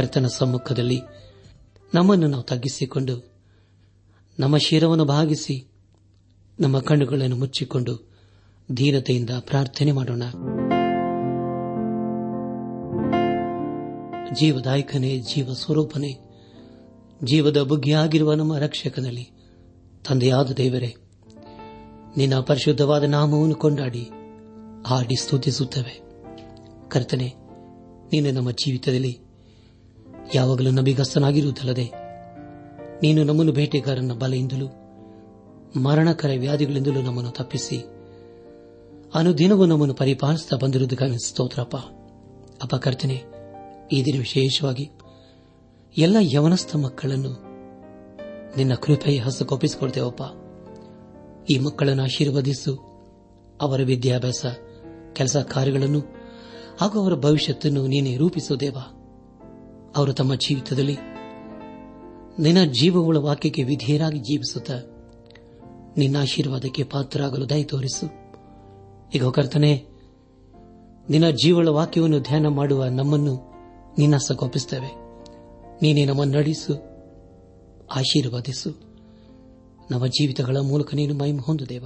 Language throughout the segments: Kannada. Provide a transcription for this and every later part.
ಕರ್ತನ ಸಮ್ಮುಖದಲ್ಲಿ ನಮ್ಮನ್ನು ನಾವು ತಗ್ಗಿಸಿಕೊಂಡು, ನಮ್ಮ ಶಿರವನ್ನು ಭಾಗಿಸಿ, ನಮ್ಮ ಕಣ್ಣುಗಳನ್ನು ಮುಚ್ಚಿಕೊಂಡು ಧೀರತೆಯಿಂದ ಪ್ರಾರ್ಥನೆ ಮಾಡೋಣ. ಜೀವದಾಯಕನೇ ಜೀವ ಸ್ವರೂಪನೇ ಜೀವದ ಬುಗ್ಗಿಯಾಗಿರುವ ನಮ್ಮ ರಕ್ಷಕನಲ್ಲಿ, ತಂದೆಯಾದ ದೇವರೇ, ನಿನ್ನ ಪರಿಶುದ್ಧವಾದ ನಾಮವನ್ನು ಕೊಂಡಾಡಿ, ಹಾಡಿ ಸ್ತುತಿಸುತ್ತವೆ. ಕರ್ತನೆ, ನೀನು ನಮ್ಮ ಜೀವಿತದಲ್ಲಿ ಯಾವಾಗಲೂ ನಬಿಗಸ್ತನಾಗಿರುವುದಲ್ಲದೆ, ನೀನು ನಮ್ಮನ್ನು ಬೇಟೆಗಾರನ ಬಲೆಯಿಂದಲೂ, ಮರಣಕರ ವ್ಯಾಧಿಗಳಿಂದಲೂ ನಮ್ಮನ್ನು ತಪ್ಪಿಸಿ, ಅನುದಿನವೂ ನಮ್ಮನ್ನು ಪರಿಪಾಲಿಸುತ್ತಾ ಬಂದಿರುವುದಕ್ಕಾಗಿ ಸ್ತೋತ್ರಪ್ಪ. ಅಪ್ಪ ಕರ್ತನೆ, ಈ ದಿನ ವಿಶೇಷವಾಗಿ ಎಲ್ಲ ಯವನಸ್ಥ ಮಕ್ಕಳನ್ನು ನಿನ್ನ ಕೃಪೆಯ ಹಸ್ತಕ್ಕೊಪ್ಪಿಸಿಕೊಳ್ತೇವಪ್ಪ ಈ ಮಕ್ಕಳನ್ನು ಆಶೀರ್ವದಿಸು, ಅವರ ವಿದ್ಯಾಭ್ಯಾಸ, ಕೆಲಸ ಕಾರ್ಯಗಳನ್ನು ಹಾಗೂ ಅವರ ಭವಿಷ್ಯತ್ತನ್ನು ನೀನೇ ರೂಪಿಸುವುದೇವ ಅವರು ತಮ್ಮ ಜೀವಿತದಲ್ಲಿ ನಿನ್ನ ಜೀವವುಳ ವಾಕ್ಯಕ್ಕೆ ವಿಧೇಯರಾಗಿ ಜೀವಿಸುತ್ತ ನಿನ್ನ ಆಶೀರ್ವಾದಕ್ಕೆ ಪಾತ್ರರಾಗಲು ದಯ ತೋರಿಸು. ಈಗ ಕರ್ತನೆ, ನಿನ್ನ ಜೀವಳ ವಾಕ್ಯವನ್ನು ಧ್ಯಾನ ಮಾಡುವ ನಮ್ಮನ್ನು ನಿನ್ನ ಸಗೋಪಿಸುತ್ತೇವೆ ನೀನೇ ನಮ್ಮನ್ನು ನಡೆಸು, ಆಶೀರ್ವಾದಿಸು. ನಮ್ಮ ಜೀವಿತಗಳ ಮೂಲಕ ನೀನು ಮಹಿಮೆ ಹೊಂದುದೇವ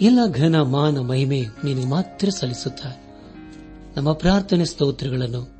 ಎಲ್ಲ ಘನ, ಮಾನ, ಮಹಿಮೆ ನೀನು ಮಾತ್ರ ಸಲ್ಲಿಸುತ್ತ ನಮ್ಮ ಪ್ರಾರ್ಥನೆ ಸ್ತೋತ್ರಗಳನ್ನು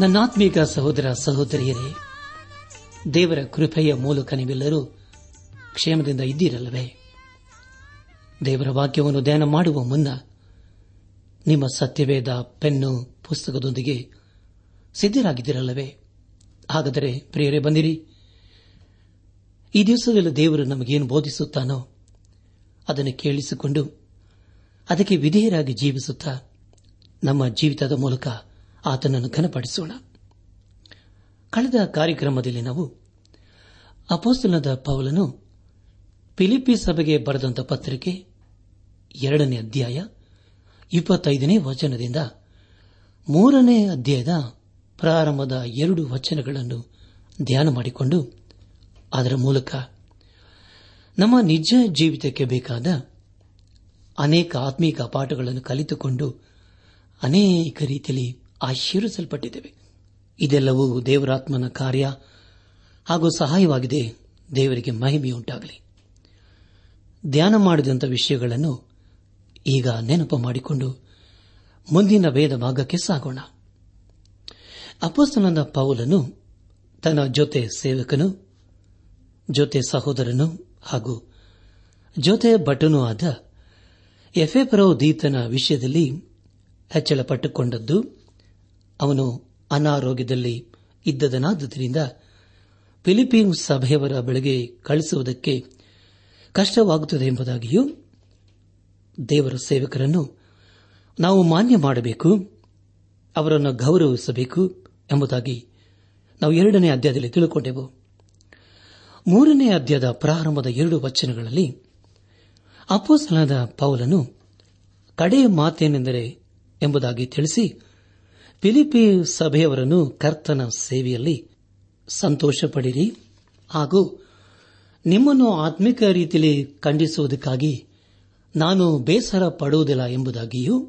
ನನ್ನಾತ್ಮೀಕ ಸಹೋದರ ಸಹೋದರಿಯರೇ, ದೇವರ ಕೃಪೆಯ ಮೂಲಕ ನೀವೆಲ್ಲರೂ ಕ್ಷೇಮದಿಂದ ಇದ್ದೀರಲ್ಲವೇ? ದೇವರ ವಾಕ್ಯವನ್ನು ಧ್ಯಾನ ಮಾಡುವ ಮುನ್ನ ನಿಮ್ಮ ಸತ್ಯವೇದ ಪೆನ್ನು ಪುಸ್ತಕದೊಂದಿಗೆ ಸಿದ್ದರಾಗಿದ್ದಿರಲ್ಲವೇ ಹಾಗಾದರೆ ಪ್ರಿಯರೇ ಬಂದಿರಿ. ಈ ದಿವಸದಲ್ಲಿ ದೇವರು ನಮಗೇನು ಬೋಧಿಸುತ್ತಾನೋ ಅದನ್ನು ಕೇಳಿಸಿಕೊಂಡು ಅದಕ್ಕೆ ವಿಧೇಯರಾಗಿ ಜೀವಿಸುತ್ತಾ ನಮ್ಮ ಜೀವಿತದ ಮೂಲಕ ಆತನನ್ನು ಘನಪಡಿಸೋಣ. ಕಳೆದ ಕಾರ್ಯಕ್ರಮದಲ್ಲಿ ನಾವು ಅಪೋಸ್ತನದ ಪೌಲನು ಫಿಲಿಪಿ ಸಭೆಗೆ ಬರೆದಂತ ಪತ್ರಿಕೆ ಎರಡನೇ ಅಧ್ಯಾಯ ಇಪ್ಪತ್ತೈದನೇ ವಚನದಿಂದ ಮೂರನೇ ಅಧ್ಯಾಯದ ಪ್ರಾರಂಭದ ಎರಡು ವಚನಗಳನ್ನು ಧ್ಯಾನ ಮಾಡಿಕೊಂಡು ಅದರ ಮೂಲಕ ನಮ್ಮ ನಿಜ ಜೀವಿತಕ್ಕೆ ಬೇಕಾದ ಅನೇಕ ಆತ್ಮೀಕ ಪಾಠಗಳನ್ನು ಕಲಿತುಕೊಂಡು ಅನೇಕ ರೀತಿಯಲ್ಲಿ ಆಶೀರ್ವಿಸಲ್ಪಟ್ಟಿದ್ದೇವೆ ಇದೆಲ್ಲವೂ ದೇವರಾತ್ಮನ ಕಾರ್ಯ ಹಾಗೂ ಸಹಾಯವಾಗಿದೆ. ದೇವರಿಗೆ ಮಹಿಮೆಯುಂಟಾಗಲಿ. ಧ್ಯಾನ ಮಾಡಿದಂಥ ವಿಷಯಗಳನ್ನು ಈಗ ನೆನಪು ಮಾಡಿಕೊಂಡು ಮುಂದಿನ ವೇದ ಭಾಗಕ್ಕೆ ಸಾಗೋಣ. ಅಪೋಸ್ತನದ ಪೌಲನು ತನ್ನ ಜೊತೆ ಸೇವಕನು, ಜೊತೆ ಸಹೋದರನು ಹಾಗೂ ಜೊತೆ ಭಟನೂ ಆದ ಎಫೆಪರೋದೀತನ ವಿಷಯದಲ್ಲಿ ಹೆಚ್ಚಳಪಟ್ಟುಕೊಂಡದ್ದು ಅವನು ಅನಾರೋಗ್ಯದಲ್ಲಿ ಇದ್ದದನಾದ್ದರಿಂದ ಫಿಲಿಪೀನ್ಸ್ ಸಭೆಯವರ ಬೆಳೆಗೆ ಕಳಿಸುವುದಕ್ಕೆ ಕಷ್ಟವಾಗುತ್ತದೆ ಎಂಬುದಾಗಿಯೂ ದೇವರ ಸೇವಕರನ್ನು ನಾವು ಮಾನ್ಯ ಮಾಡಬೇಕು, ಅವರನ್ನು ಗೌರವಿಸಬೇಕು ಎಂಬುದಾಗಿ ನಾವು ಎರಡನೇ ಅಧ್ಯಾಯದಲ್ಲಿ ತಿಳುಕೊಂಡೆವು. ಮೂರನೇ ಅಧ್ಯಾಯದ ಪ್ರಾರಂಭದ ಎರಡು ವಚನಗಳಲ್ಲಿ ಅಪೋಸಲಾದ ಪೌಲನು ಕಡೆಯ ಮಾತೇನೆಂದರೆ ಎಂಬುದಾಗಿ ತಿಳಿಸಿ ಫಿಲಿಪಿ ಸಭೆಯವರನ್ನು ಕರ್ತನ ಸೇವೆಯಲ್ಲಿ ಸಂತೋಷಪಡಿರಿ. ಹಾಗೂ ನಿಮ್ಮನ್ನು ಆತ್ಮಿಕ ರೀತಿಯಲ್ಲಿ ಖಂಡಿಸುವುದಕ್ಕಾಗಿ ನಾನು ಬೇಸರ ಪಡುವುದಿಲ್ಲ ಎಂಬುದಾಗಿಯೂ,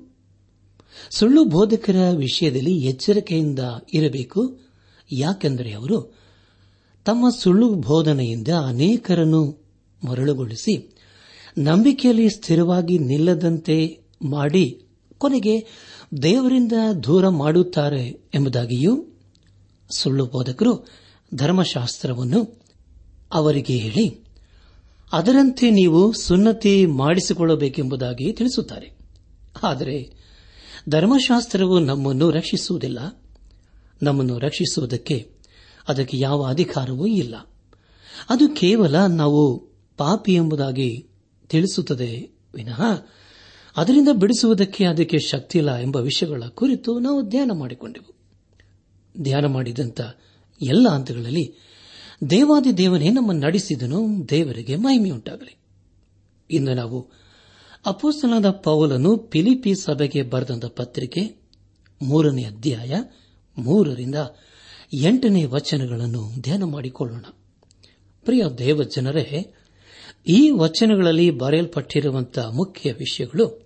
ಸುಳ್ಳು ಬೋಧಕರ ವಿಷಯದಲ್ಲಿ ಎಚ್ಚರಿಕೆಯಿಂದ ಇರಬೇಕು. ಯಾಕೆಂದರೆ ಅವರು ತಮ್ಮ ಸುಳ್ಳು ಬೋಧನೆಯಿಂದ ಅನೇಕರನ್ನು ಮರಳುಗೊಳಿಸಿ ನಂಬಿಕೆಯಲ್ಲಿ ಸ್ಥಿರವಾಗಿ ನಿಲ್ಲದಂತೆ ಮಾಡಿ ಕೊನೆಗೆ ದೇವರಿಂದ ದೂರ ಮಾಡುತ್ತಾರೆ ಎಂಬುದಾಗಿಯೂ ಸುಳ್ಳು ಬೋಧಕರು ಧರ್ಮಶಾಸ್ತ್ರವನ್ನು ಅವರಿಗೆ ಹೇಳಿ, ಅದರಂತೆ ನೀವು ಸುನ್ನತಿ ಮಾಡಿಸಿಕೊಳ್ಳಬೇಕೆಂಬುದಾಗಿ ತಿಳಿಸುತ್ತಾರೆ. ಆದರೆ ಧರ್ಮಶಾಸ್ತ್ರವು ನಮ್ಮನ್ನು ರಕ್ಷಿಸುವುದಿಲ್ಲ. ನಮ್ಮನ್ನು ರಕ್ಷಿಸುವುದಕ್ಕೆ ಅದಕ್ಕೆ ಯಾವ ಅಧಿಕಾರವೂ ಇಲ್ಲ. ಅದು ಕೇವಲ ನಾವು ಪಾಪಿ ಎಂಬುದಾಗಿ ತಿಳಿಸುತ್ತದೆ. ವಿನಃ ಅದರಿಂದ ಬಿಡಿಸುವುದಕ್ಕೆ ಅದಕ್ಕೆ ಶಕ್ತಿಯಿಲ್ಲ ಎಂಬ ವಿಷಯಗಳ ಕುರಿತು ನಾವು ಧ್ಯಾನ ಮಾಡಿಕೊಂಡೆವು. ಧ್ಯಾನ ಮಾಡಿದಂಥ ಎಲ್ಲ ಹಂತಗಳಲ್ಲಿ ದೇವಾದಿ ದೇವನೇ ನಮ್ಮ ನಡೆಸಿದನು, ದೇವರಿಗೆ ಮಹಿಮೆಯುಂಟಾಗಲಿ ಇಂದು ನಾವು ಅಪೋಸ್ತನಾದ ಪೌಲನು ಫಿಲಿಪಿ ಸಭೆಗೆ ಬರೆದಂತ ಪತ್ರಿಕೆ ಮೂರನೇ ಅಧ್ಯಾಯ ಮೂರರಿಂದ ಎಂಟನೇ ವಚನಗಳನ್ನು ಧ್ಯಾನ ಮಾಡಿಕೊಳ್ಳೋಣ. ಪ್ರಿಯ ದೇವಜನರೇ, ಈ ವಚನಗಳಲ್ಲಿ ಬರೆಯಲ್ಪಟ್ಟಿರುವಂತಹ ಮುಖ್ಯ ವಿಷಯಗಳು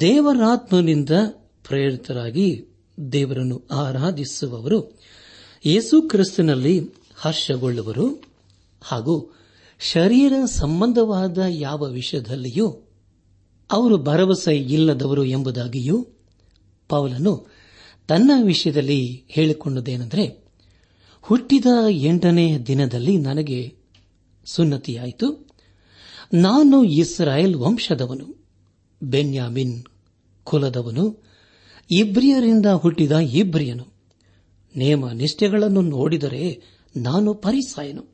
ದೇವರಾತ್ಮನಿಂದ ಪ್ರೇರಿತರಾಗಿ ದೇವರನ್ನು ಆರಾಧಿಸುವವರು, ಯೇಸು ಕ್ರಿಸ್ತನಲ್ಲಿ ಹರ್ಷಗೊಳ್ಳುವರು, ಹಾಗೂ ಶರೀರ ಸಂಬಂಧವಾದ ಯಾವ ವಿಷಯದಲ್ಲಿಯೂ ಅವರು ಭರವಸೆ ಇಲ್ಲದವರು ಎಂಬುದಾಗಿಯೂ ಪೌಲನು ತನ್ನ ವಿಷಯದಲ್ಲಿ ಹೇಳಿಕೊಂಡದೇನೆಂದರೆ ಹುಟ್ಟಿದ ಎಂಟನೇ ದಿನದಲ್ಲಿ ನನಗೆ ಸುನ್ನತಿಯಾಯಿತು. ನಾನು ಇಸ್ರಾಯೇಲ್ ವಂಶದವನು. ಬೆನ್ಯಾಮಿನ್ ಕುಲದವನು, ಇಬ್ರಿಯರಿಂದ ಹುಟ್ಟಿದ ಇಬ್ರಿಯನು. ನೇಮ ನಿಷ್ಠೆಗಳನ್ನು ನೋಡಿದರೆ ನಾನು ಪರಿಸಾಯನು.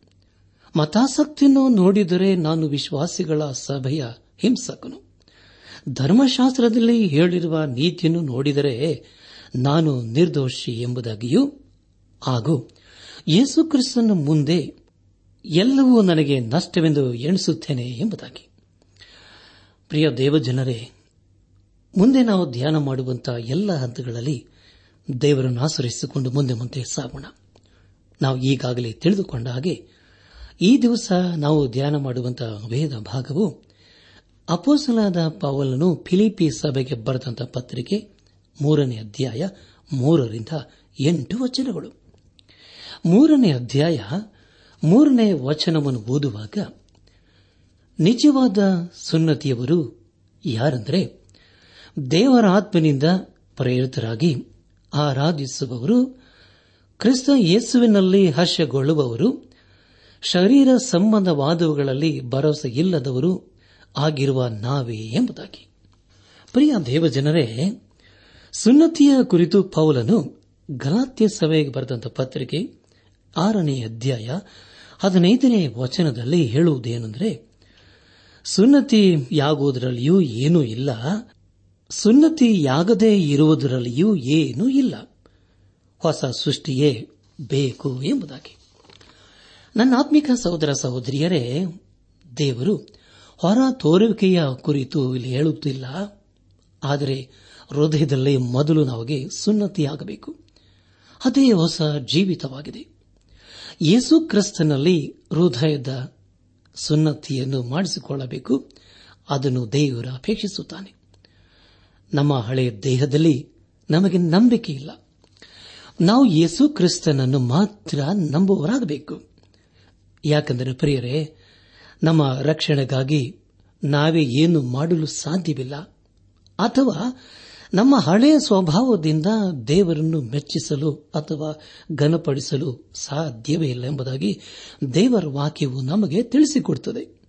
ಮತಾಸಕ್ತಿಯನ್ನು ನೋಡಿದರೆ ನಾನು ವಿಶ್ವಾಸಿಗಳ ಸಭೆಯ ಹಿಂಸಕನು. ಧರ್ಮಶಾಸ್ತ್ರದಲ್ಲಿ ಹೇಳಿರುವ ನೀತಿಯನ್ನು ನೋಡಿದರೆ ನಾನು ನಿರ್ದೋಷಿ ಎಂಬುದಾಗಿಯೂ, ಹಾಗೂ ಯೇಸುಕ್ರಿಸ್ತನ ಮುಂದೆ ಎಲ್ಲವೂ ನನಗೆ ನಷ್ಟವೆಂದು ಎಣಿಸುತ್ತೇನೆ ಎಂಬುದಾಗಿ. ಪ್ರಿಯ ದೇವಜನರೇ, ಮುಂದೆ ನಾವು ಧ್ಯಾನ ಮಾಡುವಂತಹ ಎಲ್ಲ ಹಂತಗಳಲ್ಲಿ ದೇವರನ್ನು ಆಚರಿಸಿಕೊಂಡು ಮುಂದೆ ಮುಂದೆ ಸಾಗೋಣ. ನಾವು ಈಗಾಗಲೇ ತಿಳಿದುಕೊಂಡ ಹಾಗೆ ಈ ದಿವಸ ನಾವು ಧ್ಯಾನ ಮಾಡುವಂತಹ ವೇದ ಭಾಗವು ಅಪೋಸಲಾದ ಪವಲನು ಫಿಲಿಪಿ ಸಭೆಗೆ ಬರೆದಂತಹ ಪತ್ರಿಕೆ ಮೂರನೇ ಅಧ್ಯಾಯ ಮೂರರಿಂದ ಎಂಟು ವಚನಗಳು. ಮೂರನೇ ಅಧ್ಯಾಯ ಮೂರನೇ ವಚನವನ್ನು ಓದುವಾಗ ನಿಜವಾದ ಸುನ್ನತಿಯವರು ಯಾರಂದರೆ ದೇವರ ಆತ್ಮನಿಂದ ಪ್ರೇರಿತರಾಗಿ ಆರಾಧಿಸುವವರು, ಕ್ರಿಸ್ತ ಯೇಸುವಿನಲ್ಲಿ ಹರ್ಷಗೊಳ್ಳುವವರು, ಶರೀರ ಸಂಬಂಧವಾದವುಗಳಲ್ಲಿ ಭರವಸೆ ಇಲ್ಲದವರು ಆಗಿರುವ ನಾವೇ ಎಂಬುದಾಗಿ. ಪ್ರಿಯ ದೇವಜನರೇ, ಸುನ್ನತಿಯ ಕುರಿತು ಪೌಲನು ಗಲಾತ್ಯ ಸಭೆಗೆ ಬರೆದಂತ ಪತ್ರಿಕೆ ಆರನೇ ಅಧ್ಯಾಯ ಹದಿನೈದನೇ ವಚನದಲ್ಲಿ ಹೇಳುವುದೇನೆಂದರೆ ಸುನ್ನತಿಯಾಗುವುದರಲ್ಲಿಯೂ ಏನೂ ಇಲ್ಲ. ಸುನ್ನತಿಯಾಗದೇ ಇರುವುದರಲ್ಲಿಯೂ ಏನೂ ಇಲ್ಲ. ಹೊಸ ಸೃಷ್ಟಿಯೇ ಬೇಕು ಎಂಬುದಾಗಿ. ನನ್ನ ಆತ್ಮಿಕ ಸಹೋದರ ಸಹೋದರಿಯರೇ, ದೇವರು ಹೊರ ತೋರುವಿಕೆಯ ಕುರಿತು ಇಲ್ಲಿ ಹೇಳುತ್ತಿಲ್ಲ. ಆದರೆ ಹೃದಯದಲ್ಲಿ ಮೊದಲು ನಮಗೆ ಸುನ್ನತಿಯಾಗಬೇಕು. ಅದೇ ಹೊಸ ಜೀವಿತವಾಗಿದೆ. ಯೇಸು ಕ್ರಿಸ್ತನಲ್ಲಿ ಹೃದಯದ ಸುನ್ನತಿಯನ್ನು ಮಾಡಿಸಿಕೊಳ್ಳಬೇಕು. ಅದನ್ನು ದೇವರು ಅಪೇಕ್ಷಿಸುತ್ತಾನೆ. ನಮ್ಮ ಹಳೆಯ ದೇಹದಲ್ಲಿ ನಮಗೆ ನಂಬಿಕೆ ಇಲ್ಲ. ನಾವು ಯೇಸು ಕ್ರಿಸ್ತನನ್ನು ಮಾತ್ರ ನಂಬುವರಾಗಬೇಕು ಯಾಕೆಂದರೆ ಪ್ರಿಯರೇ, ನಮ್ಮ ರಕ್ಷಣೆಗಾಗಿ ನಾವೇ ಏನು ಮಾಡಲು ಸಾಧ್ಯವಿಲ್ಲ. ಅಥವಾ ನಮ್ಮ ಹಳೆಯ ಸ್ವಭಾವದಿಂದ ದೇವರನ್ನು ಮೆಚ್ಚಿಸಲು ಅಥವಾ ಘನಪಡಿಸಲು ಸಾಧ್ಯವೇ ಇಲ್ಲ ಎಂಬುದಾಗಿ ದೇವರ ವಾಕ್ಯವು ನಮಗೆ ತಿಳಿಸಿಕೊಡುತ್ತದೆ.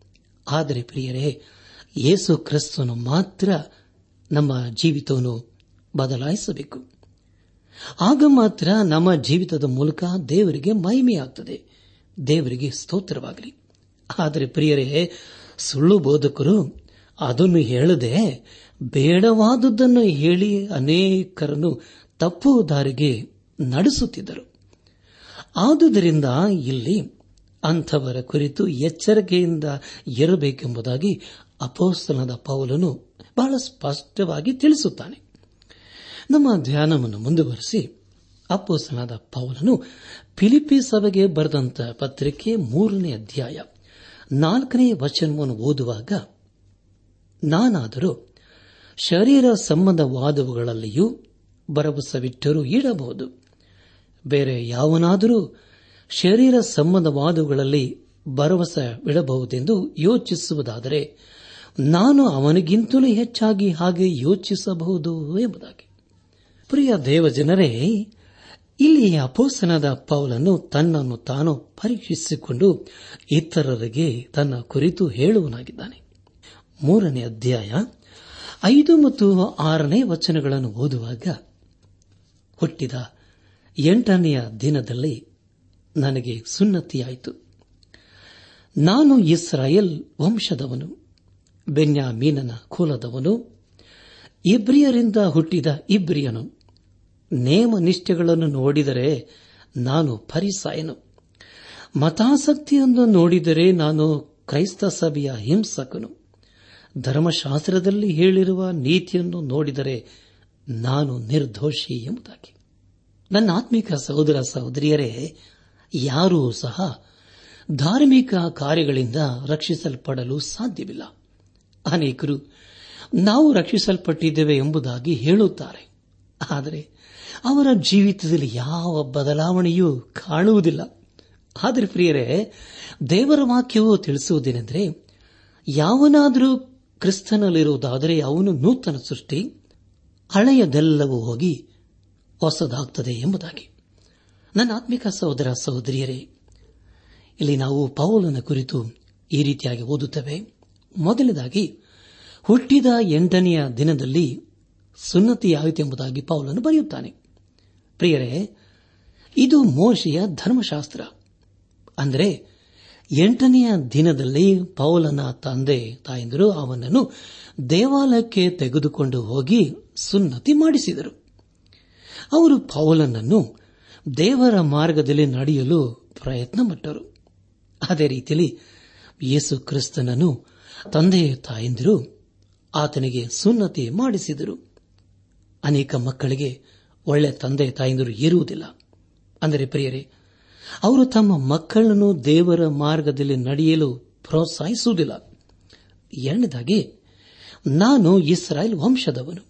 ಆದರೆ ಪ್ರಿಯರೇ, ಯೇಸು ಕ್ರಿಸ್ತನು ಮಾತ್ರ ನಮ್ಮ ಜೀವಿತವನ್ನು ಬದಲಾಯಿಸಬೇಕು. ಆಗ ಮಾತ್ರ ನಮ್ಮ ಜೀವಿತದ ಮೂಲಕ ದೇವರಿಗೆ ಮಹಿಮೆಯಾಗುತ್ತದೆ ದೇವರಿಗೆ ಸ್ತೋತ್ರವಾಗಲಿ. ಆದರೆ ಪ್ರಿಯರೇ, ಸುಳ್ಳು ಬೋಧಕರು ಅದನ್ನು ಹೇಳದೆ ಬೇಡವಾದುದನ್ನು ಹೇಳಿ ಅನೇಕರನ್ನು ತಪ್ಪು ದಾರಿಗೆ ನಡೆಸುತ್ತಿದ್ದರು. ಆದುದರಿಂದ ಇಲ್ಲಿ ಅಂಥವರ ಕುರಿತು ಎಚ್ಚರಿಕೆಯಿಂದ ಇರಬೇಕೆಂಬುದಾಗಿ ಅಪೋಸ್ತನದ ಪೌಲನು ಬಹಳ ಸ್ಪಷ್ಟವಾಗಿ ತಿಳಿಸುತ್ತಾನೆ. ನಮ್ಮ ಧ್ಯಾನವನ್ನು ಮುಂದುವರೆಸಿ ಅಪ್ಪೋಸ್ತನಾದ ಪೌಲನು ಫಿಲಿಪಿ ಸಭೆಗೆ ಬರೆದಂತ ಪತ್ರಿಕೆ ಮೂರನೇ ಅಧ್ಯಾಯ ನಾಲ್ಕನೇ ವಚನವನ್ನು ಓದುವಾಗ ನಾನಾದರೂ ಶರೀರ ಸಂಬಂಧವಾದವುಗಳಲ್ಲಿಯೂ ಭರವಸವಿಟ್ಟರೂ ಇಡಬಹುದು ಬೇರೆ ಯಾವನಾದರೂ ಶರೀರ ಸಂಬಂಧವಾದವುಗಳಲ್ಲಿ ಭರವಸವಿಡಬಹುದೆಂದು ಯೋಚಿಸುವುದಾದರೆ ನಾನು ಅವನಿಗಿಂತಲೂ ಹೆಚ್ಚಾಗಿ ಹಾಗೆ ಯೋಚಿಸಬಹುದು ಎಂಬುದಾಗಿ. ಪ್ರಿಯ ದೇವಜನರೇ ಇಲ್ಲಿ ಅಪೋಸನದ ಪೌಲನ್ನು ತನ್ನನ್ನು ತಾನು ಪರೀಕ್ಷಿಸಿಕೊಂಡು ಇತರರಿಗೆ ತನ್ನ ಕುರಿತು ಹೇಳುವನಾಗಿದ್ದಾನೆ. ಮೂರನೇ ಅಧ್ಯಾಯ ಐದು ಮತ್ತು ಆರನೇ ವಚನಗಳನ್ನು ಓದುವಾಗ ಹುಟ್ಟಿದ ಎಂಟನೆಯ ದಿನದಲ್ಲಿ ನನಗೆ ಸುನ್ನತಿಯಾಯಿತು. ನಾನು ಇಸ್ರಾಯೇಲ್ ವಂಶದವನು, ಬೆನ್ಯಾಮೀನನ ಕುಲದವನು, ಇಬ್ರಿಯರಿಂದ ಹುಟ್ಟಿದ ಇಬ್ರಿಯನು. ನೇಮ ನಿಷ್ಠೆಗಳನ್ನು ನೋಡಿದರೆ ನಾನು ಪರಿಸಾಯನು ಮತಾಸಕ್ತಿಯನ್ನು ನೋಡಿದರೆ ನಾನು ಕ್ರೈಸ್ತ ಸಭೆಯ ಹಿಂಸಕನು. ಧರ್ಮಶಾಸ್ತ್ರದಲ್ಲಿ ಹೇಳಿರುವ ನೀತಿಯನ್ನು ನೋಡಿದರೆ ನಾನು ನಿರ್ದೋಷಿ ಎಂಬುದಾಗಿ. ನನ್ನ ಆತ್ಮಿಕ ಸಹೋದರ ಸಹೋದರಿಯರೇ, ಯಾರೂ ಸಹ ಧಾರ್ಮಿಕ ಕಾರ್ಯಗಳಿಂದ ರಕ್ಷಿಸಲ್ಪಡಲು ಸಾಧ್ಯವಿಲ್ಲ. ಅನೇಕರು, ನಾವು ರಕ್ಷಿಸಲ್ಪಟ್ಟಿದ್ದೇವೆ ಎಂಬುದಾಗಿ ಹೇಳುತ್ತಾರೆ. ಆದರೆ ಅವರ ಜೀವಿತದಲ್ಲಿ ಯಾವ ಬದಲಾವಣೆಯೂ ಕಾಣುವುದಿಲ್ಲ. ಆದರೆ ಪ್ರಿಯರೇ, ದೇವರ ವಾಕ್ಯವು ತಿಳಿಸುವುದೇನೆಂದರೆ, ಯಾವನಾದರೂ ಕ್ರಿಸ್ತನಲ್ಲಿರುವುದಾದರೆ ಅವನು ನೂತನ ಸೃಷ್ಟಿ, ಹಳೆಯದೆಲ್ಲವೂ ಹೋಗಿ ಹೊಸದಾಗ್ತದೆ ಎಂಬುದಾಗಿ. ನನ್ನ ಆತ್ಮಿಕ ಸಹೋದರ ಸಹೋದರಿಯರೇ, ಇಲ್ಲಿ ನಾವು ಪೌಲನ ಕುರಿತು ಈ ರೀತಿಯಾಗಿ ಓದುತ್ತೇವೆ. ಮೊದಲನೇದಾಗಿ, ಹುಟ್ಟಿದ ಎಂಟನೆಯ ದಿನದಲ್ಲಿ ಸುನ್ನತಿಯಾಯಿತೆಂಬುದಾಗಿ ಪೌಲನು ಬರೆಯುತ್ತಾನೆ. ಪ್ರಿಯರೇ, ಇದು ಮೋಶೆಯ ಧರ್ಮಶಾಸ್ತ್ರ. ಅಂದರೆ ಎಂಟನೆಯ ದಿನದಲ್ಲಿ ಪೌಲನ ತಂದೆ ತಾಯಂದಿರು ಅವನನ್ನು ದೇವಾಲಯಕ್ಕೆ ತೆಗೆದುಕೊಂಡು ಹೋಗಿ ಸುನ್ನತಿ ಮಾಡಿಸಿದರು. ಅವರು ಪೌಲನನ್ನು ದೇವರ ಮಾರ್ಗದಲ್ಲಿ ನಡೆಯಲು ಪ್ರಯತ್ನ ಪಟ್ಟರು. ಅದೇ ರೀತಿಯಲ್ಲಿ ಯೇಸು ಕ್ರಿಸ್ತನನ್ನು ತಂದೆ ತಾಯಂದಿರು ಆತನಿಗೆ ಸುನ್ನತಿ ಮಾಡಿಸಿದರು. ಅನೇಕ ಮಕ್ಕಳಿಗೆ ಒಳ್ಳೆ ತಂದೆ ತಾಯಂದಿರು ಇರುವುದಿಲ್ಲ. ಅಂದರೆ ಪ್ರಿಯರೇ ಅವರು ತಮ್ಮ ಮಕ್ಕಳನ್ನು ದೇವರ ಮಾರ್ಗದಲ್ಲಿ ನಡೆಯಲು ಪ್ರೋತ್ಸಾಹಿಸುವುದಿಲ್ಲ. ಎರಡನೇದಾಗಿ, ನಾನು ಇಸ್ರಾಯೇಲ್ ವಂಶದವನು.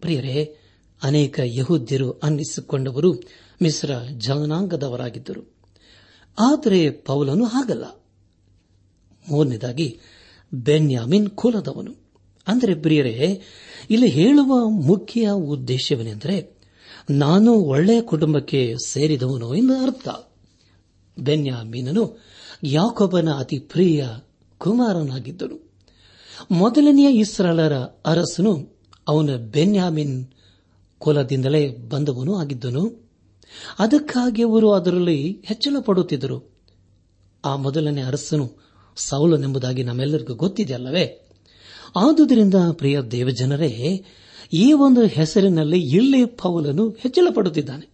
ಪ್ರಿಯರೇ, ಅನೇಕ ಯಹೂದ್ಯರು ಅನ್ನಿಸಿಕೊಂಡವರು ಮಿಶ್ರ ಜನಾಂಗದವರಾಗಿದ್ದರು. ಆದರೆ ಪೌಲನು ಹಾಗಲ್ಲ. ಮೂರನೇದಾಗಿ, ಬೆನ್ಯಾಮಿನ್ ಕುಲದವನು. ಅಂದರೆ ಪ್ರಿಯರೇ, ಇಲ್ಲಿ ಹೇಳುವ ಮುಖ್ಯ ಉದ್ದೇಶವೇನೆಂದರೆ, ನಾನು ಒಳ್ಳೆಯ ಕುಟುಂಬಕ್ಕೆ ಸೇರಿದವನು ಎಂದು ಅರ್ಥ. ಬೆನ್ಯಾಮೀನನು ಯಾಕೋಬನ ಅತಿ ಪ್ರಿಯ ಕುಮಾರನಾಗಿದ್ದನು. ಮೊದಲನೆಯ ಇಸ್ರಾಲರ ಅರಸನು ಅವನ ಬೆನ್ಯಾಮಿನ್ ಕುಲದಿಂದಲೇ ಬಂದವನು ಆಗಿದ್ದನು. ಅದಕ್ಕಾಗಿ ಅವರು ಅದರಲ್ಲಿ ಹೆಚ್ಚಳ ಆ ಮೊದಲನೇ ಅರಸನು ಸೌಲನೆಂಬುದಾಗಿ ನಮ್ಮೆಲ್ಲರಿಗೂ ಗೊತ್ತಿದೆಯಲ್ಲವೇ ಆದುದರಿಂದ ಪ್ರಿಯ ದೇವಜನರೇ, ಈ ಒಂದು ಹೆಸರಿನಲ್ಲಿ ಇಲ್ಲಿ ಪೌಲನು ಹೆಚ್ಚಳ ಪಡುತ್ತಿದ್ದಾನೆ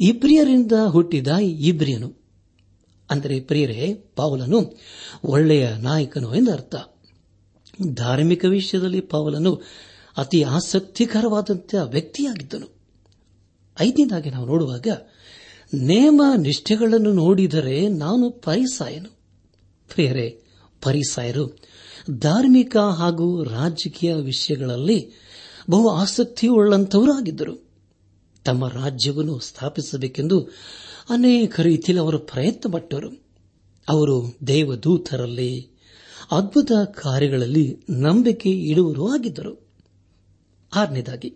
ಇಬ್ರಿಯರಿಂದ ಹುಟ್ಟಿದ ಇಬ್ರಿಯನು. ಅಂದರೆ ಪ್ರಿಯರೇ, ಪಾವಲನು ಒಳ್ಳೆಯ ನಾಯಕನು ಎಂದರ್ಥ ಧಾರ್ಮಿಕ ವಿಷಯದಲ್ಲಿ ಪಾವಲನು ಅತಿ ಆಸಕ್ತಿಕರವಾದಂತಹ ವ್ಯಕ್ತಿಯಾಗಿದ್ದನು. ಐದನೇದಾಗಿ ನಾವು ನೋಡುವಾಗ, ನೇಮ ನಿಷ್ಠೆಗಳನ್ನು ನೋಡಿದರೆ ನಾನು ಪರಿಸಾಯನು. ಪ್ರಿಯರೇ, ಪರಿಸಾಯರು ಧಾರ್ಮಿಕ ಹಾಗೂ ರಾಜಕೀಯ ವಿಷಯಗಳಲ್ಲಿ ಬಹು ಆಸಕ್ತಿಯುಳ್ಳಂತವರಾಗಿದ್ದರು ತಮ್ಮ ರಾಜ್ಯವನ್ನು ಸ್ಥಾಪಿಸಬೇಕೆಂದು ಅನೇಕ ರೀತಿಯಲ್ಲಿ ಅವರು ಪ್ರಯತ್ನ ಪಟ್ಟರು. ಅವರು ದೇವದೂತರಲ್ಲಿ ಅದ್ಭುತ ಕಾರ್ಯಗಳಲ್ಲಿ ನಂಬಿಕೆ ಇಡುವರೂ ಆಗಿದ್ದರು. ಆರನೇದಾಗಿ,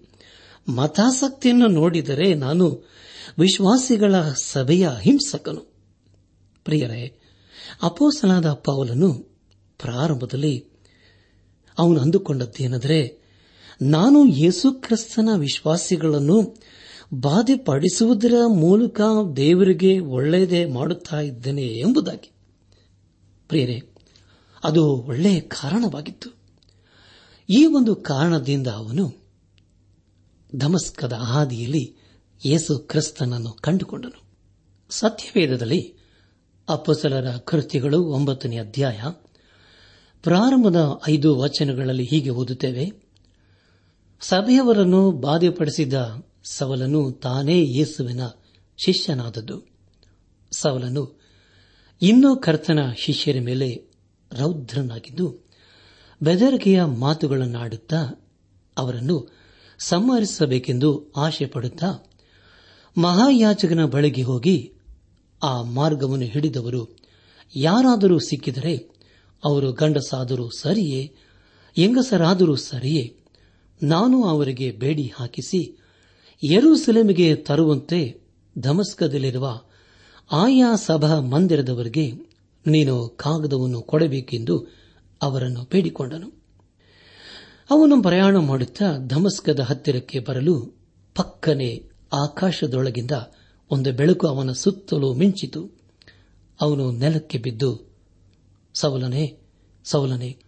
ಮತಾಸಕ್ತಿಯನ್ನು ನೋಡಿದರೆ ನಾನು ವಿಶ್ವಾಸಿಗಳ ಸಭೆಯ ಹಿಂಸಕನು. ಪ್ರಿಯರೇ ಅಪೋಸನಾದ ಪೌಲನು ಪ್ರಾರಂಭದಲ್ಲಿ ಅವನು ಅಂದುಕೊಂಡದ್ದೇನೆಂದರೆ, ನಾನು ಯೇಸುಕ್ರಿಸ್ತನ ವಿಶ್ವಾಸಿಗಳನ್ನು ಬಾಧೆಪಡಿಸುವುದರ ಮೂಲಕ ದೇವರಿಗೆ ಒಳ್ಳೆಯದೇ ಮಾಡುತ್ತಾ ಇದ್ದೇನೆ ಎಂಬುದಾಗಿ. ಪ್ರಿಯರೇ, ಅದು ಒಳ್ಳೆಯ ಕಾರಣವಾಗಿತ್ತು. ಈ ಒಂದು ಕಾರಣದಿಂದ ಅವನು ಧಮಸ್ಕದ ಹಾದಿಯಲ್ಲಿ ಯೇಸು ಕ್ರಿಸ್ತನನ್ನು ಕಂಡುಕೊಂಡನು. ಸತ್ಯವೇದದಲ್ಲಿ ಅಪ್ಪಸಲರ ಕೃತಿಗಳು ಒಂಬತ್ತನೇ ಅಧ್ಯಾಯ, ಪ್ರಾರಂಭದ ಐದು ವಚನಗಳಲ್ಲಿ ಹೀಗೆ ಓದುತ್ತೇವೆ. ಸಭೆಯವರನ್ನು ಬಾಧೆಪಡಿಸಿದ ಸವಲನು ತಾನೇ ಯೇಸುವಿನ ಶಿಷ್ಯನಾದದ್ದು. ಸವಲನು ಇನ್ನೂ ಕರ್ತನ ಶಿಷ್ಯರ ಮೇಲೆ ರೌದ್ರನಾಗಿದ್ದು, ಬೆದರಿಕೆಯ ಮಾತುಗಳನ್ನಾಡುತ್ತಾ ಅವರನ್ನು ಸಂಹರಿಸಬೇಕೆಂದು ಆಶೆ ಪಡುತ್ತಾ ಮಹಾಯಾಚಕನ ಬಳಿಗೆ ಹೋಗಿ ಆ ಮಾರ್ಗವನ್ನು ಹಿಡಿದವರು ಯಾರಾದರೂ ಸಿಕ್ಕಿದರೆ ಅವರು ಗಂಡಸಾದರೂ ಸರಿಯೇ, ಹೆಂಗಸರಾದರೂ ಸರಿಯೇ, ನಾನು ಅವರಿಗೆ ಬೇಡಿ ಹಾಕಿಸಿ ಯರೂಸಲೇಮಿಗೆ ತರುವಂತೆ ಧಮಸ್ಕದಲ್ಲಿರುವ ಆಯಾ ಸಭಾ ಮಂದಿರದವರಿಗೆ ನೀನು ಕಾಗದವನ್ನು ಕೊಡಬೇಕೆಂದು ಅವರನ್ನು ಬೇಡಿಕೊಂಡನು. ಅವನು ಪ್ರಯಾಣ ಮಾಡುತ್ತಾ ಧಮಸ್ಕದ ಹತ್ತಿರಕ್ಕೆ ಬರಲು ಪಕ್ಕನೆ ಆಕಾಶದೊಳಗಿಂದ ಒಂದು ಬೆಳಕು ಅವನ ಸುತ್ತಲೂ ಮಿಂಚಿತು. ಅವನು ನೆಲಕ್ಕೆ ಬಿದ್ದು ಸವಲನೆ ಸವಲನೆ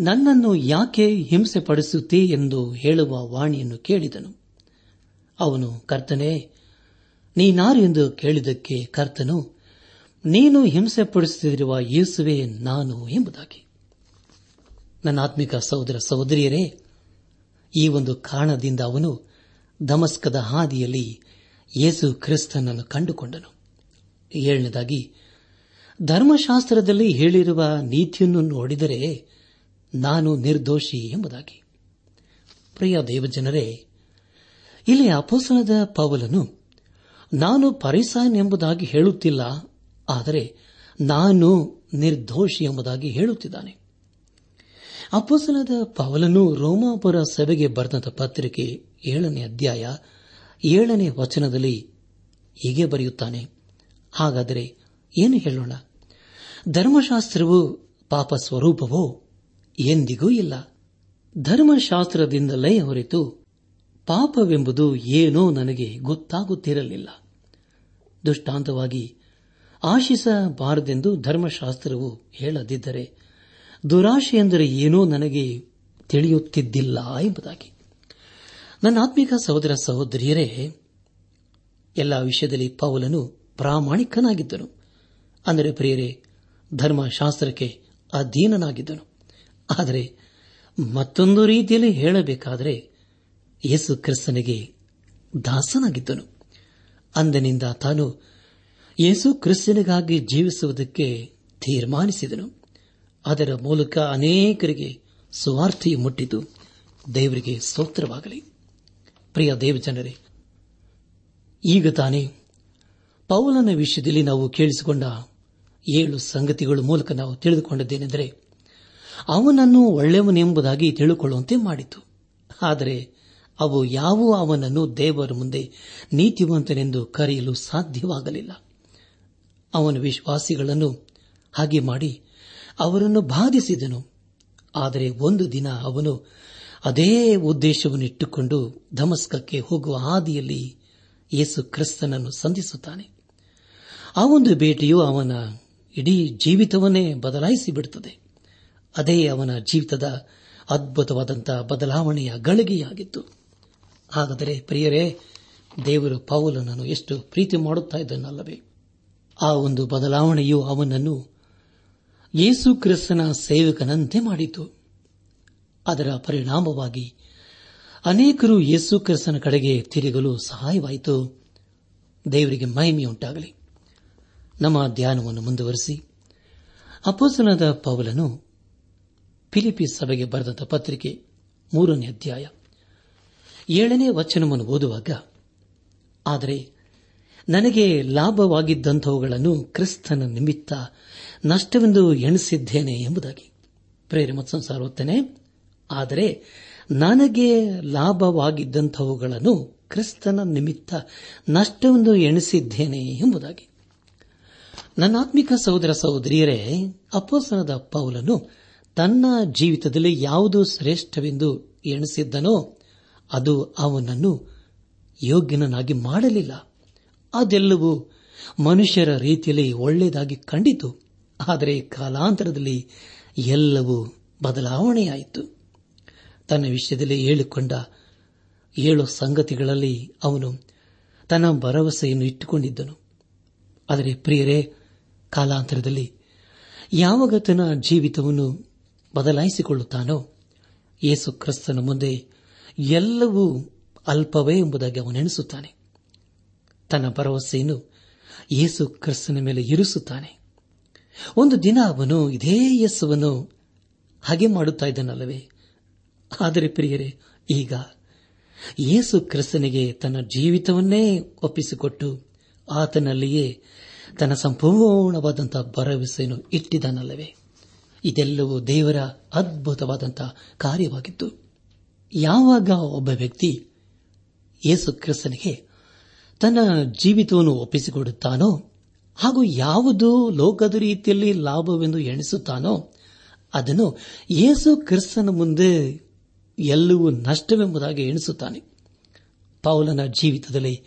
ನನ್ನನ್ನು ಯಾಕೆ ಹಿಂಸೆ ಪಡಿಸುತ್ತೀ ಎಂದು ಹೇಳುವ ವಾಣಿಯನ್ನು ಕೇಳಿದನು. ಅವನು, ಕರ್ತನೇ, ನೀನಾರು ಎಂದು ಕೇಳಿದಕ್ಕೆ ಕರ್ತನು, ನೀನು ಹಿಂಸೆ ಪಡಿಸುತ್ತಿರುವ ಯೇಸುವೆ ನಾನು ಎಂಬುದಾಗಿ. ನನ್ನ ಆತ್ಮಿಕ ಸಹೋದರ ಸಹೋದರಿಯರೇ, ಈ ಒಂದು ಕಾರಣದಿಂದ ಅವನು ದಮಸ್ಕದ ಹಾದಿಯಲ್ಲಿ ಯೇಸು ಕ್ರಿಸ್ತನನ್ನು ಕಂಡುಕೊಂಡನು. ಏಳನೇದಾಗಿ, ಧರ್ಮಶಾಸ್ತ್ರದಲ್ಲಿ ಹೇಳಿರುವ ನೀತಿಯನ್ನು ನೋಡಿದರೆ ನಾನು ನಿರ್ದೋಷಿ ಎಂಬುದಾಗಿ. ಪ್ರಿಯ ದೇವಜನರೇ ಇಲ್ಲಿ ಅಪೋಸನದ ಪೌಲನು, ನಾನು ಪರಿಸಾನ್ ಎಂಬುದಾಗಿ ಹೇಳುತ್ತಿಲ್ಲ, ಆದರೆ ನಾನು ನಿರ್ದೋಷಿ ಎಂಬುದಾಗಿ ಹೇಳುತ್ತಿದ್ದಾನೆ. ಅಪೋಸನದ ಪವಲನು ರೋಮಾಪುರ ಸಭೆಗೆ ಬರೆದ ಪತ್ರಿಕೆ ಏಳನೇ ಅಧ್ಯಾಯ ಏಳನೇ ವಚನದಲ್ಲಿ ಹೀಗೆ ಬರೆಯುತ್ತಾನೆ. ಹಾಗಾದರೆ ಏನು ಹೇಳೋಣ? ಧರ್ಮಶಾಸ್ತ್ರವು ಪಾಪ ಸ್ವರೂಪವೋ ಎಂದಿಗೂ ಇಲ್ಲ. ಧರ್ಮಶಾಸ್ತ್ರದಿಂದಲೇ ಹೊರತು ಪಾಪವೆಂಬುದು ಏನೋ ನನಗೆ ಗೊತ್ತಾಗುತ್ತಿರಲಿಲ್ಲ. ದುಷ್ಟಾಂತವಾಗಿ ಆಶಿಸಬಾರದೆಂದು ಧರ್ಮಶಾಸ್ತ್ರವು ಹೇಳದಿದ್ದರೆ ದುರಾಶೆ ಎಂದರೆ ಏನೋ ನನಗೆ ತಿಳಿಯುತ್ತಿದ್ದಿಲ್ಲ ಎಂಬುದಾಗಿ. ನನ್ನ ಆತ್ಮಿಕ ಸಹೋದರ ಸಹೋದರಿಯರೇ, ಎಲ್ಲ ವಿಷಯದಲ್ಲಿ ಪೌಲನು ಪ್ರಾಮಾಣಿಕನಾಗಿದ್ದನು. ಅಂದರೆ ಪ್ರಿಯರೇ, ಧರ್ಮಶಾಸ್ತ್ರಕ್ಕೆ ಅಧೀನನಾಗಿದ್ದನು. ಆದರೆ ಮತ್ತೊಂದು ರೀತಿಯಲ್ಲಿ ಹೇಳಬೇಕಾದರೆ ಯೇಸು ಕ್ರಿಸ್ತನಿಗೆ ದಾಸನಾಗಿದ್ದನು. ಅಂದಿನಿಂದ ತಾನು ಯೇಸು ಕ್ರಿಸ್ತನಿಗಾಗಿ ಜೀವಿಸುವುದಕ್ಕೆ ತೀರ್ಮಾನಿಸಿದನು. ಅದರ ಮೂಲಕ ಅನೇಕರಿಗೆ ಸುವಾರ್ಥೆಯು ಮುಟ್ಟಿತು. ದೇವರಿಗೆ ಸ್ತೋತ್ರವಾಗಲಿ. ಪ್ರಿಯ ದೇವಜನರೇ ಈಗ ತಾನೇ ಪೌಲನ ವಿಷಯದಲ್ಲಿ ನಾವು ಕೇಳಿಸಿಕೊಂಡ ಏಳು ಸಂಗತಿಗಳ ಮೂಲಕ ನಾವು ತಿಳಿದುಕೊಂಡದ್ದೇನೆಂದರೆ, ಅವನನ್ನು ಒಳ್ಳೆಯವನೆಂಬುದಾಗಿ ತಿಳಿದುಕೊಳ್ಳುವಂತೆ ಮಾಡಿತು. ಆದರೆ ಅವು ಯಾವೂ ಅವನನ್ನು ದೇವರ ಮುಂದೆ ನೀತಿವಂತನೆಂದು ಕರೆಯಲು ಸಾಧ್ಯವಾಗಲಿಲ್ಲ. ಅವನು ವಿಶ್ವಾಸಿಗಳನ್ನು ಹಾಗೆ ಮಾಡಿ ಅವರನ್ನು ಬಾಧಿಸಿದನು. ಆದರೆ ಒಂದು ದಿನ ಅವನು ಅದೇ ಉದ್ದೇಶವನ್ನಿಟ್ಟುಕೊಂಡು ಧಮಸ್ಕಕ್ಕೆ ಹೋಗುವ ಹಾದಿಯಲ್ಲಿ ಯೇಸು ಕ್ರಿಸ್ತನನ್ನು ಸಂಧಿಸುತ್ತಾನೆ. ಆ ಒಂದು ಭೇಟಿಯು ಅವನ ಇಡೀ ಜೀವಿತವನ್ನೇ ಬದಲಾಯಿಸಿ ಬಿಡುತ್ತದೆ. ಅದೇ ಅವನ ಜೀವಿತದ ಅದ್ಭುತವಾದಂತಹ ಬದಲಾವಣೆಯ ಗಳಿಗೆಯಾಗಿತ್ತು. ಹಾಗಾದರೆ ಪ್ರಿಯರೇ, ದೇವರು ಪೌಲನನ್ನು ಎಷ್ಟು ಪ್ರೀತಿ ಮಾಡುತ್ತಾ ಇದ್ದನಲ್ಲವೇ? ಆ ಒಂದು ಬದಲಾವಣೆಯು ಅವನನ್ನು ಯೇಸು ಕ್ರಿಸ್ತನ ಸೇವಕನಂತೆ ಮಾಡಿತು. ಅದರ ಪರಿಣಾಮವಾಗಿ ಅನೇಕರು ಯೇಸು ಕ್ರಿಸ್ತನ ಕಡೆಗೆ ತಿರುಗಲು ಸಹಾಯವಾಯಿತು. ದೇವರಿಗೆ ಮಹಿಮೆಯುಂಟಾಗಲಿ. ನಮ್ಮ ಧ್ಯಾನವನ್ನು ಮುಂದುವರೆಸಿ. ಅಪೋಸನದ ಪೌಲನು ಫಿಲಿಪೀಸ್ ಸಭೆಗೆ ಬರೆದಂತ ಪತ್ರಿಕೆ ಮೂರನೇ ಅಧ್ಯಾಯ. ಏಳನೇ ವಚನವನ್ನು ಓದುವಾಗ, ಆದರೆ ನನಗೆ ಲಾಭವಾಗಿದ್ದಂಥವುಗಳನ್ನು ಕ್ರಿಸ್ತನ ನಿಮಿತ್ತ ನಷ್ಟವೆಂದು ಎಣಿಸಿದ್ದೇನೆ ಎಂಬುದಾಗಿ. ಪ್ರೇರೆ ಸಂಸಾರ ಓದ್ತೇನೆ. ಆದರೆ ನನಗೆ ಲಾಭವಾಗಿದ್ದಂಥವುಗಳನ್ನು ಕ್ರಿಸ್ತನ ನಿಮಿತ್ತ ನಷ್ಟವೆಂದು ಎಣಿಸಿದ್ದೇನೆ ಎಂಬುದಾಗಿ. ನನ್ನಾತ್ಮಿಕ ಸಹೋದರ ಸಹೋದರಿಯರೇ ಅಪೋಸನದ ಪೌಲನು ತನ್ನ ಜೀವಿತದಲ್ಲಿ ಯಾವುದು ಶ್ರೇಷ್ಠವೆಂದು ಎಣಿಸಿದ್ದನೋ ಅದು ಅವನನ್ನು ಯೋಗ್ಯನನ್ನಾಗಿ ಮಾಡಲಿಲ್ಲ. ಅದೆಲ್ಲವೂ ಮನುಷ್ಯರ ರೀತಿಯಲ್ಲಿ ಒಳ್ಳೆಯದಾಗಿ ಕಂಡಿತು. ಆದರೆ ಕಾಲಾಂತರದಲ್ಲಿ ಎಲ್ಲವೂ ಬದಲಾವಣೆಯಾಯಿತು. ತನ್ನ ವಿಷಯದಲ್ಲಿ ಹೇಳಿಕೊಂಡ ಏಳು ಸಂಗತಿಗಳಲ್ಲಿ ಅವನು ತನ್ನ ಭರವಸೆಯನ್ನು ಇಟ್ಟುಕೊಂಡಿದ್ದನು. ಆದರೆ ಪ್ರಿಯರೇ, ಕಾಲಾಂತರದಲ್ಲಿ ಯಾವಾಗ ತನ್ನ ಜೀವಿತವನ್ನು ಬದಲಾಯಿಸಿಕೊಳ್ಳುತ್ತಾನೋ, ಯೇಸು ಕ್ರಿಸ್ತನ ಮುಂದೆ ಎಲ್ಲವೂ ಅಲ್ಪವೇ ಎಂಬುದಾಗಿ ಅವನು ಎಣಿಸುತ್ತಾನೆ. ತನ್ನ ಭರವಸೆಯನ್ನು ಯೇಸು ಕ್ರಿಸ್ತನ ಮೇಲೆ ಇರಿಸುತ್ತಾನೆ. ಒಂದು ದಿನ ಅವನು ಇದೇ ಯೇಸುವನ್ನು ಹಾಗೆ ಮಾಡುತ್ತಾ ಇದ್ದನಲ್ಲವೇ? ಆದರೆ ಪ್ರಿಯರೇ, ಈಗ ಯೇಸು ಕ್ರಿಸ್ತನಿಗೆ ತನ್ನ ಜೀವಿತವನ್ನೇ ಒಪ್ಪಿಸಿಕೊಟ್ಟು ಆತನಲ್ಲಿಯೇ ತನ್ನ ಸಂಪೂರ್ಣವಾದಂತಹ ಭರವಸೆಯನ್ನು ಇಟ್ಟಿದ್ದಾನಲ್ಲವೇ? ಇದೆಲ್ಲವೂ ದೇವರ ಅದ್ಭುತವಾದಂತಹ ಕಾರ್ಯವಾಗಿತ್ತು. ಯಾವಾಗ ಒಬ್ಬ ವ್ಯಕ್ತಿ ಯೇಸು ಕ್ರಿಸ್ತನಿಗೆ ತನ್ನ ಜೀವಿತವನ್ನು ಒಪ್ಪಿಸಿಕೊಡುತ್ತಾನೋ ಹಾಗೂ ಯಾವುದು ಲೋಕದ ರೀತಿಯಲ್ಲಿ ಲಾಭವೆಂದು ಎಣಿಸುತ್ತಾನೋ, ಅದನ್ನು ಯೇಸು ಕ್ರಿಸ್ತನ ಮುಂದೆ ಎಲ್ಲವೂ ನಷ್ಟವೆಂಬುದಾಗಿ ಎಣಿಸುತ್ತಾನೆ. ಪೌಲನ ಜೀವಿತದಲ್ಲಿ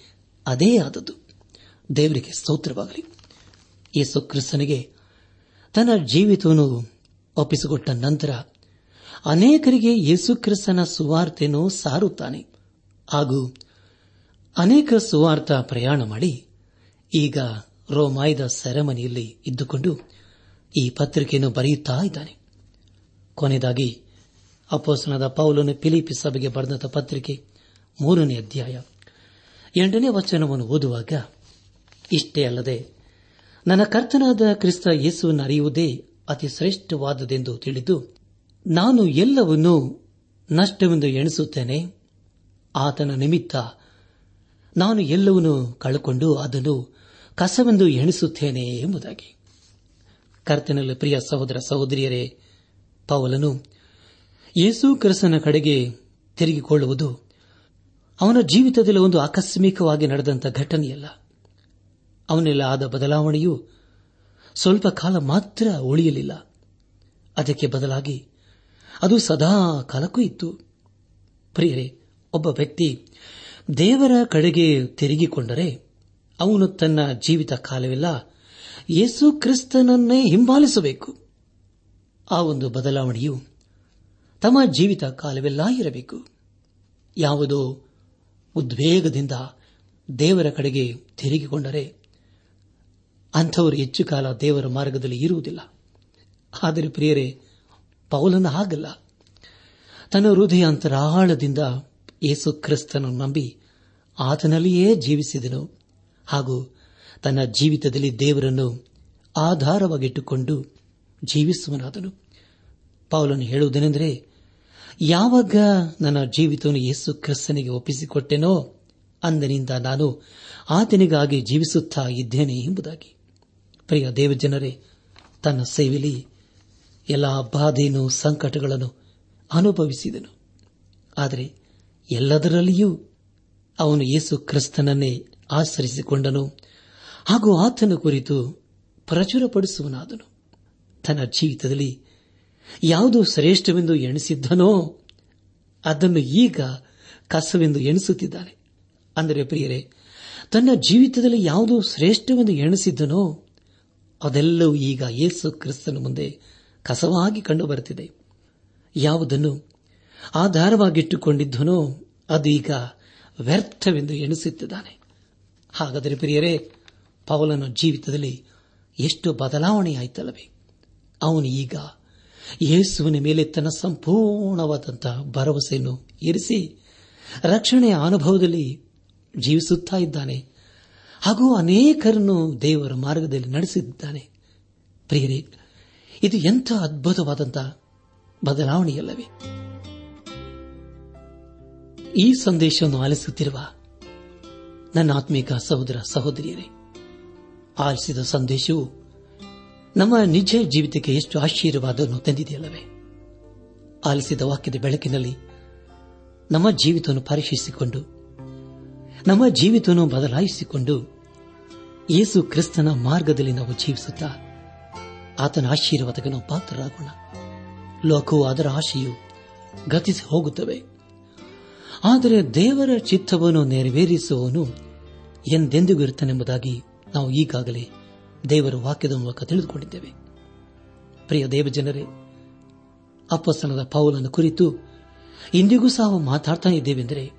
ಅದೇ ಆದದ್ದು. ದೇವರಿಗೆ ಸ್ತೋತ್ರವಾಗಲಿ. ಯೇಸು ಕ್ರಿಸ್ತನಿಗೆ ತನ್ನ ಜೀವಿತವನ್ನು ಒಪ್ಪಿಸಿಕೊಟ್ಟ ನಂತರ ಅನೇಕರಿಗೆ ಯೇಸುಕ್ರಿಸ್ತನ ಸುವಾರ್ತೆಯನ್ನು ಸಾರುತ್ತಾನೆ. ಹಾಗೂ ಅನೇಕ ಸುವಾರ್ತ ಪ್ರಯಾಣ ಮಾಡಿ ಈಗ ರೋಮಾಯದ ಸೆರೆಮನಿಯಲ್ಲಿ ಇದ್ದುಕೊಂಡು ಈ ಪತ್ರಿಕೆಯನ್ನು ಬರೆಯುತ್ತಾ ಇದ್ದಾನೆ. ಕೊನೆಯದಾಗಿ ಅಪೋಸನದ ಪೌಲನು ಫಿಲಿಪಿ ಸಭೆಗೆ ಬರೆದ ಪತ್ರಿಕೆ ಮೂರನೇ ಅಧ್ಯಾಯ ಎಂಟನೇ ವಚನವನ್ನು ಓದುವಾಗ, ಇಷ್ಟೇ ಅಲ್ಲದೆ, ನನ್ನ ಕರ್ತನಾದ ಕ್ರಿಸ್ತ ಯೇಸುವನ್ನು ಅರಿಯುವುದೇ ಅತಿ ಶ್ರೇಷ್ಠವಾದದೆಂದು ತಿಳಿದು ನಾನು ಎಲ್ಲವನ್ನೂ ನಷ್ಟವೆಂದು ಎಣಿಸುತ್ತೇನೆ. ಆತನ ನಿಮಿತ್ತ ನಾನು ಎಲ್ಲವನ್ನೂ ಕಳಕೊಂಡು ಅದನ್ನು ಕಸವೆಂದು ಎಣಿಸುತ್ತೇನೆ ಎಂಬುದಾಗಿ. ಕರ್ತನಲ್ಲಿ ಪ್ರಿಯ ಸಹೋದರ ಸಹೋದರಿಯರೇ, ಪೌಲನು ಯೇಸು ಕ್ರಿಸ್ತನ ಕಡೆಗೆ ತಿರುಗಿಕೊಳ್ಳುವುದು ಅವನ ಜೀವಿತದಲ್ಲಿ ಒಂದು ಆಕಸ್ಮಿಕವಾಗಿ ನಡೆದಂತ ಘಟನೆಯಲ್ಲ. ಅವನೆಲ್ಲ ಆದ ಬದಲಾವಣೆಯು ಸ್ವಲ್ಪ ಕಾಲ ಮಾತ್ರ ಉಳಿಯಲಿಲ್ಲ. ಅದಕ್ಕೆ ಬದಲಾಗಿ ಅದು ಸದಾ ಕಾಲಕ್ಕೂ ಇತ್ತು. ಪ್ರಿಯರೇ, ಒಬ್ಬ ವ್ಯಕ್ತಿ ದೇವರ ಕಡೆಗೆ ತಿರುಗಿಕೊಂಡರೆ ಅವನು ತನ್ನ ಜೀವಿತ ಕಾಲವೆಲ್ಲ ಯೇಸು ಕ್ರಿಸ್ತನನ್ನೇ ಹಿಂಬಾಲಿಸಬೇಕು. ಆ ಒಂದು ಬದಲಾವಣೆಯು ತಮ್ಮ ಜೀವಿತ ಕಾಲವೆಲ್ಲ ಇರಬೇಕು. ಯಾವುದೋ ಉದ್ವೇಗದಿಂದ ದೇವರ ಕಡೆಗೆ ತಿರುಗಿಕೊಂಡರೆ ಅಂಥವರು ಹೆಚ್ಚು ಕಾಲ ದೇವರ ಮಾರ್ಗದಲ್ಲಿ ಇರುವುದಿಲ್ಲ. ಆದರೆ ಪ್ರಿಯರೇ ಪೌಲನ ಹಾಗಲ್ಲ. ತನ್ನ ಹೃದಯ ಅಂತರಾಳದಿಂದ ಯೇಸು ಕ್ರಿಸ್ತನನ್ನು ನಂಬಿ ಆತನಲ್ಲಿಯೇ ಜೀವಿಸಿದನು. ಹಾಗೂ ತನ್ನ ಜೀವಿತದಲ್ಲಿ ದೇವರನ್ನು ಆಧಾರವಾಗಿಟ್ಟುಕೊಂಡು ಜೀವಿಸುವನಾದನು ಪೌಲನು ಹೇಳುವುದೇನೆಂದರೆ, ಯಾವಾಗ ನನ್ನ ಜೀವಿತವನ್ನು ಯೇಸು ಕ್ರಿಸ್ತನಿಗೆ ಒಪ್ಪಿಸಿಕೊಟ್ಟೆನೋ ಅಂದಿನಿಂದ ನಾನು ಆತನಿಗಾಗಿ ಜೀವಿಸುತ್ತಾ ಇದ್ದೇನೆ ಎಂಬುದಾಗಿ. ಪ್ರಿಯ ದೇವಜನರೇ, ತನ್ನ ಸೇವೆಯಲ್ಲಿ ಎಲ್ಲ ಬಾಧೆಯನ್ನು ಸಂಕಟಗಳನ್ನು ಅನುಭವಿಸಿದನು. ಆದರೆ ಎಲ್ಲದರಲ್ಲಿಯೂ ಅವನು ಯೇಸು ಕ್ರಿಸ್ತನನ್ನೇ ಆಚರಿಸಿಕೊಂಡನು. ಹಾಗೂ ಆತನ ಕುರಿತು ಪ್ರಚುರಪಡಿಸುವನಾದನು. ತನ್ನ ಜೀವಿತದಲ್ಲಿ ಯಾವುದು ಶ್ರೇಷ್ಠವೆಂದು ಎಣಿಸಿದ್ದನೋ ಅದನ್ನು ಈಗ ಕಸವೆಂದು ಎಣಿಸುತ್ತಿದ್ದಾನೆ. ಅಂದರೆ ಪ್ರಿಯರೇ, ತನ್ನ ಜೀವಿತದಲ್ಲಿ ಯಾವುದು ಶ್ರೇಷ್ಠವೆಂದು ಎಣಿಸಿದ್ದನೋ ಅದೆಲ್ಲವೂ ಈಗ ಯೇಸು ಕ್ರಿಸ್ತನ ಮುಂದೆ ಕಸವಾಗಿ ಕಂಡುಬರುತ್ತಿದೆ ಯಾವುದನ್ನು ಆಧಾರವಾಗಿಟ್ಟುಕೊಂಡಿದ್ದನೋ ಅದೀಗ ವ್ಯರ್ಥವೆಂದು ಎಣಿಸುತ್ತಿದ್ದಾನೆ. ಹಾಗಾದರೆ ಪ್ರಿಯರೇ, ಪೌಲನ ಜೀವಿತದಲ್ಲಿ ಎಷ್ಟು ಬದಲಾವಣೆಯಾಯಿತಲ್ಲವೇ? ಅವನು ಈಗ ಯೇಸುವಿನ ಮೇಲೆ ತನ್ನ ಸಂಪೂರ್ಣವಾದಂತಹ ಭರವಸೆಯನ್ನು ಇರಿಸಿ ರಕ್ಷಣೆಯ ಅನುಭವದಲ್ಲಿ ಜೀವಿಸುತ್ತಾ ಇದ್ದಾನೆ. ಹಾಗೂ ಅನೇಕರನ್ನು ದೇವರ ಮಾರ್ಗದಲ್ಲಿ ನಡೆಸಿದ್ದಾನೆ. ಪ್ರಿಯರೇ ಇದು ಎಂಥ ಅದ್ಭುತವಾದಂತಹ ಬದಲಾವಣೆಯಲ್ಲವೇ? ಈ ಸಂದೇಶವನ್ನು ಆಲಿಸುತ್ತಿರುವ ನನ್ನ ಆತ್ಮೀಕ ಸಹೋದರ ಸಹೋದರಿಯರೇ, ಆಲಿಸಿದ ಸಂದೇಶವು ನಮ್ಮ ನಿಜ ಜೀವಿತಕ್ಕೆ ಎಷ್ಟು ಆಶೀರ್ವಾದವನ್ನು ತಂದಿದೆಯಲ್ಲವೇ? ಆಲಿಸಿದ ವಾಕ್ಯದ ಬೆಳಕಿನಲ್ಲಿ ನಮ್ಮ ಜೀವಿತವನ್ನು ಪರೀಕ್ಷಿಸಿಕೊಂಡು, ನಮ್ಮ ಜೀವಿತವನ್ನು ಬದಲಾಯಿಸಿಕೊಂಡು, ಯೇಸು ಕ್ರಿಸ್ತನ ಮಾರ್ಗದಲ್ಲಿ ನಾವು ಜೀವಿಸುತ್ತಾ ಆತನ ಆಶೀರ್ವಾದಕ್ಕೆ ನಾವು ಪಾತ್ರರಾಗೋಣ. ಲೋಕವು ಅದರ ಆಶೆಯು ಗತಿಸಿ ಹೋಗುತ್ತವೆ. ಆದರೆ ದೇವರ ಚಿತ್ತವನ್ನು ನೆರವೇರಿಸುವವನು ಎಂದೆಂದಿಗೂ ಇರುತ್ತಾನೆಂಬುದಾಗಿ ನಾವು ಈಗಾಗಲೇ ದೇವರ ವಾಕ್ಯದ ಮೂಲಕ ತಿಳಿದುಕೊಂಡಿದ್ದೇವೆ. ಪ್ರಿಯ ದೇವಜನರೇ ಅಪ್ಪಸ್ತನದ ಪೌಲನ ಕುರಿತು ಇಂದಿಗೂ ಸಹ ಮಾತಾಡ್ತಾ ಇದ್ದೇವೆಂದರೆ,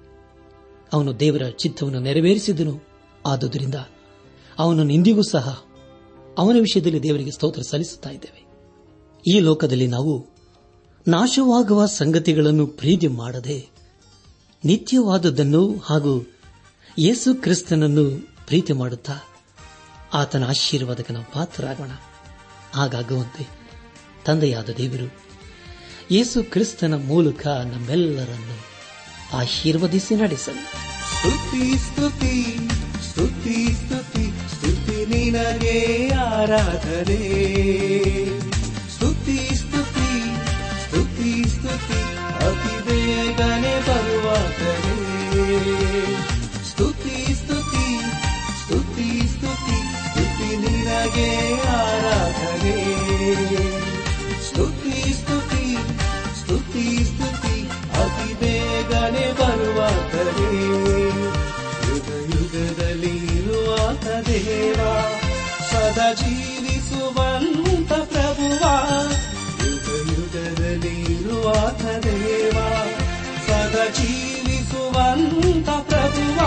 ಅವನು ದೇವರ ಚಿತ್ತವನ್ನು ನೆರವೇರಿಸಿದನು. ಆದುದರಿಂದ ಅವನನ್ನು ಇಂದಿಗೂ ಸಹ ಅವನ ವಿಷಯದಲ್ಲಿ ದೇವರಿಗೆ ಸ್ತೋತ್ರ ಸಲ್ಲಿಸುತ್ತಾ ಇದ್ದೇವೆ. ಈ ಲೋಕದಲ್ಲಿ ನಾವು ನಾಶವಾಗುವ ಸಂಗತಿಗಳನ್ನು ಪ್ರೀತಿ ಮಾಡದೆ ನಿತ್ಯವಾದದ್ದನ್ನು ಹಾಗೂ ಯೇಸು ಕ್ರಿಸ್ತನನ್ನು ಪ್ರೀತಿ ಮಾಡುತ್ತಾ ಆತನ ಆಶೀರ್ವಾದಕ್ಕೆ ನಾವು ಪಾತ್ರರಾಗೋಣ. ಹಾಗಾಗುವಂತೆ ತಂದೆಯಾದ ದೇವರು, ಯೇಸು ಕ್ರಿಸ್ತನ ಮೂಲಕ ನಮ್ಮೆಲ್ಲರನ್ನು ಆಶೀರ್ವದಿಸಿ ನಡೆಸಲಿ. ಸ್ತುತಿ ಸ್ತುತಿ ಸ್ತುತಿ ಸ್ತುತಿ. ನಿನಗೆ ಆರಾಧನೆ. ಸ್ತುತಿ ಸ್ತುತಿ ಸ್ತುತಿ ಸ್ತುತಿ ಅತಿ ಬೇಗನೆ ಬರುವಾಗಲೇ. ಜೀವಿಸುವಂತ ಪ್ರಭುವ. ಯುಗ ಯುಗದಲ್ಲಿ ಇರುವಾತ ದೇವ. ಸದಾ ಜೀವಿಸುವಂತ ಪ್ರಭುವ.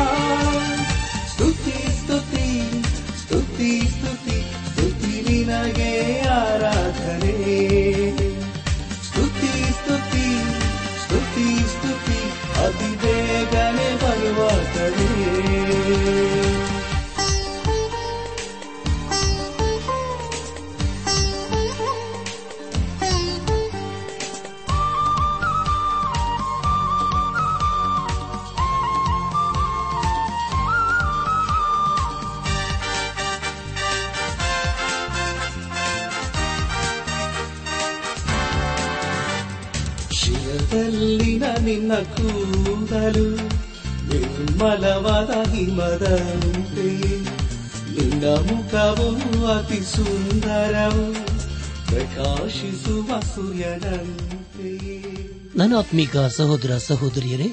ಆತ್ಮೀಕ ಸಹೋದರ ಸಹೋದರಿಯರೇ,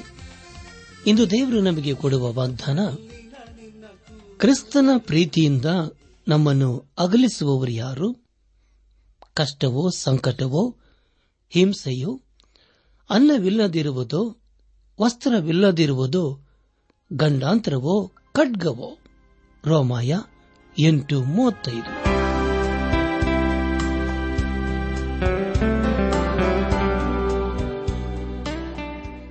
ಇಂದು ದೇವರು ನಮಗೆ ಕೊಡುವ ವಾಗ್ದಾನ, ಕ್ರಿಸ್ತನ ಪ್ರೀತಿಯಿಂದ ನಮ್ಮನ್ನು ಅಗಲಿಸುವವರು ಯಾರು? ಕಷ್ಟವೋ, ಸಂಕಟವೋ, ಹಿಂಸೆಯೋ, ಅನ್ನವಿಲ್ಲದಿರುವುದೋ, ವಸ್ತ್ರವಿಲ್ಲದಿರುವುದೋ, ಗಂಡಾಂತರವೋ, ಖಡ್ಗವೋ? ರೋಮಾಯ ಎಂಟು ಮೂವತ್ತೈದು.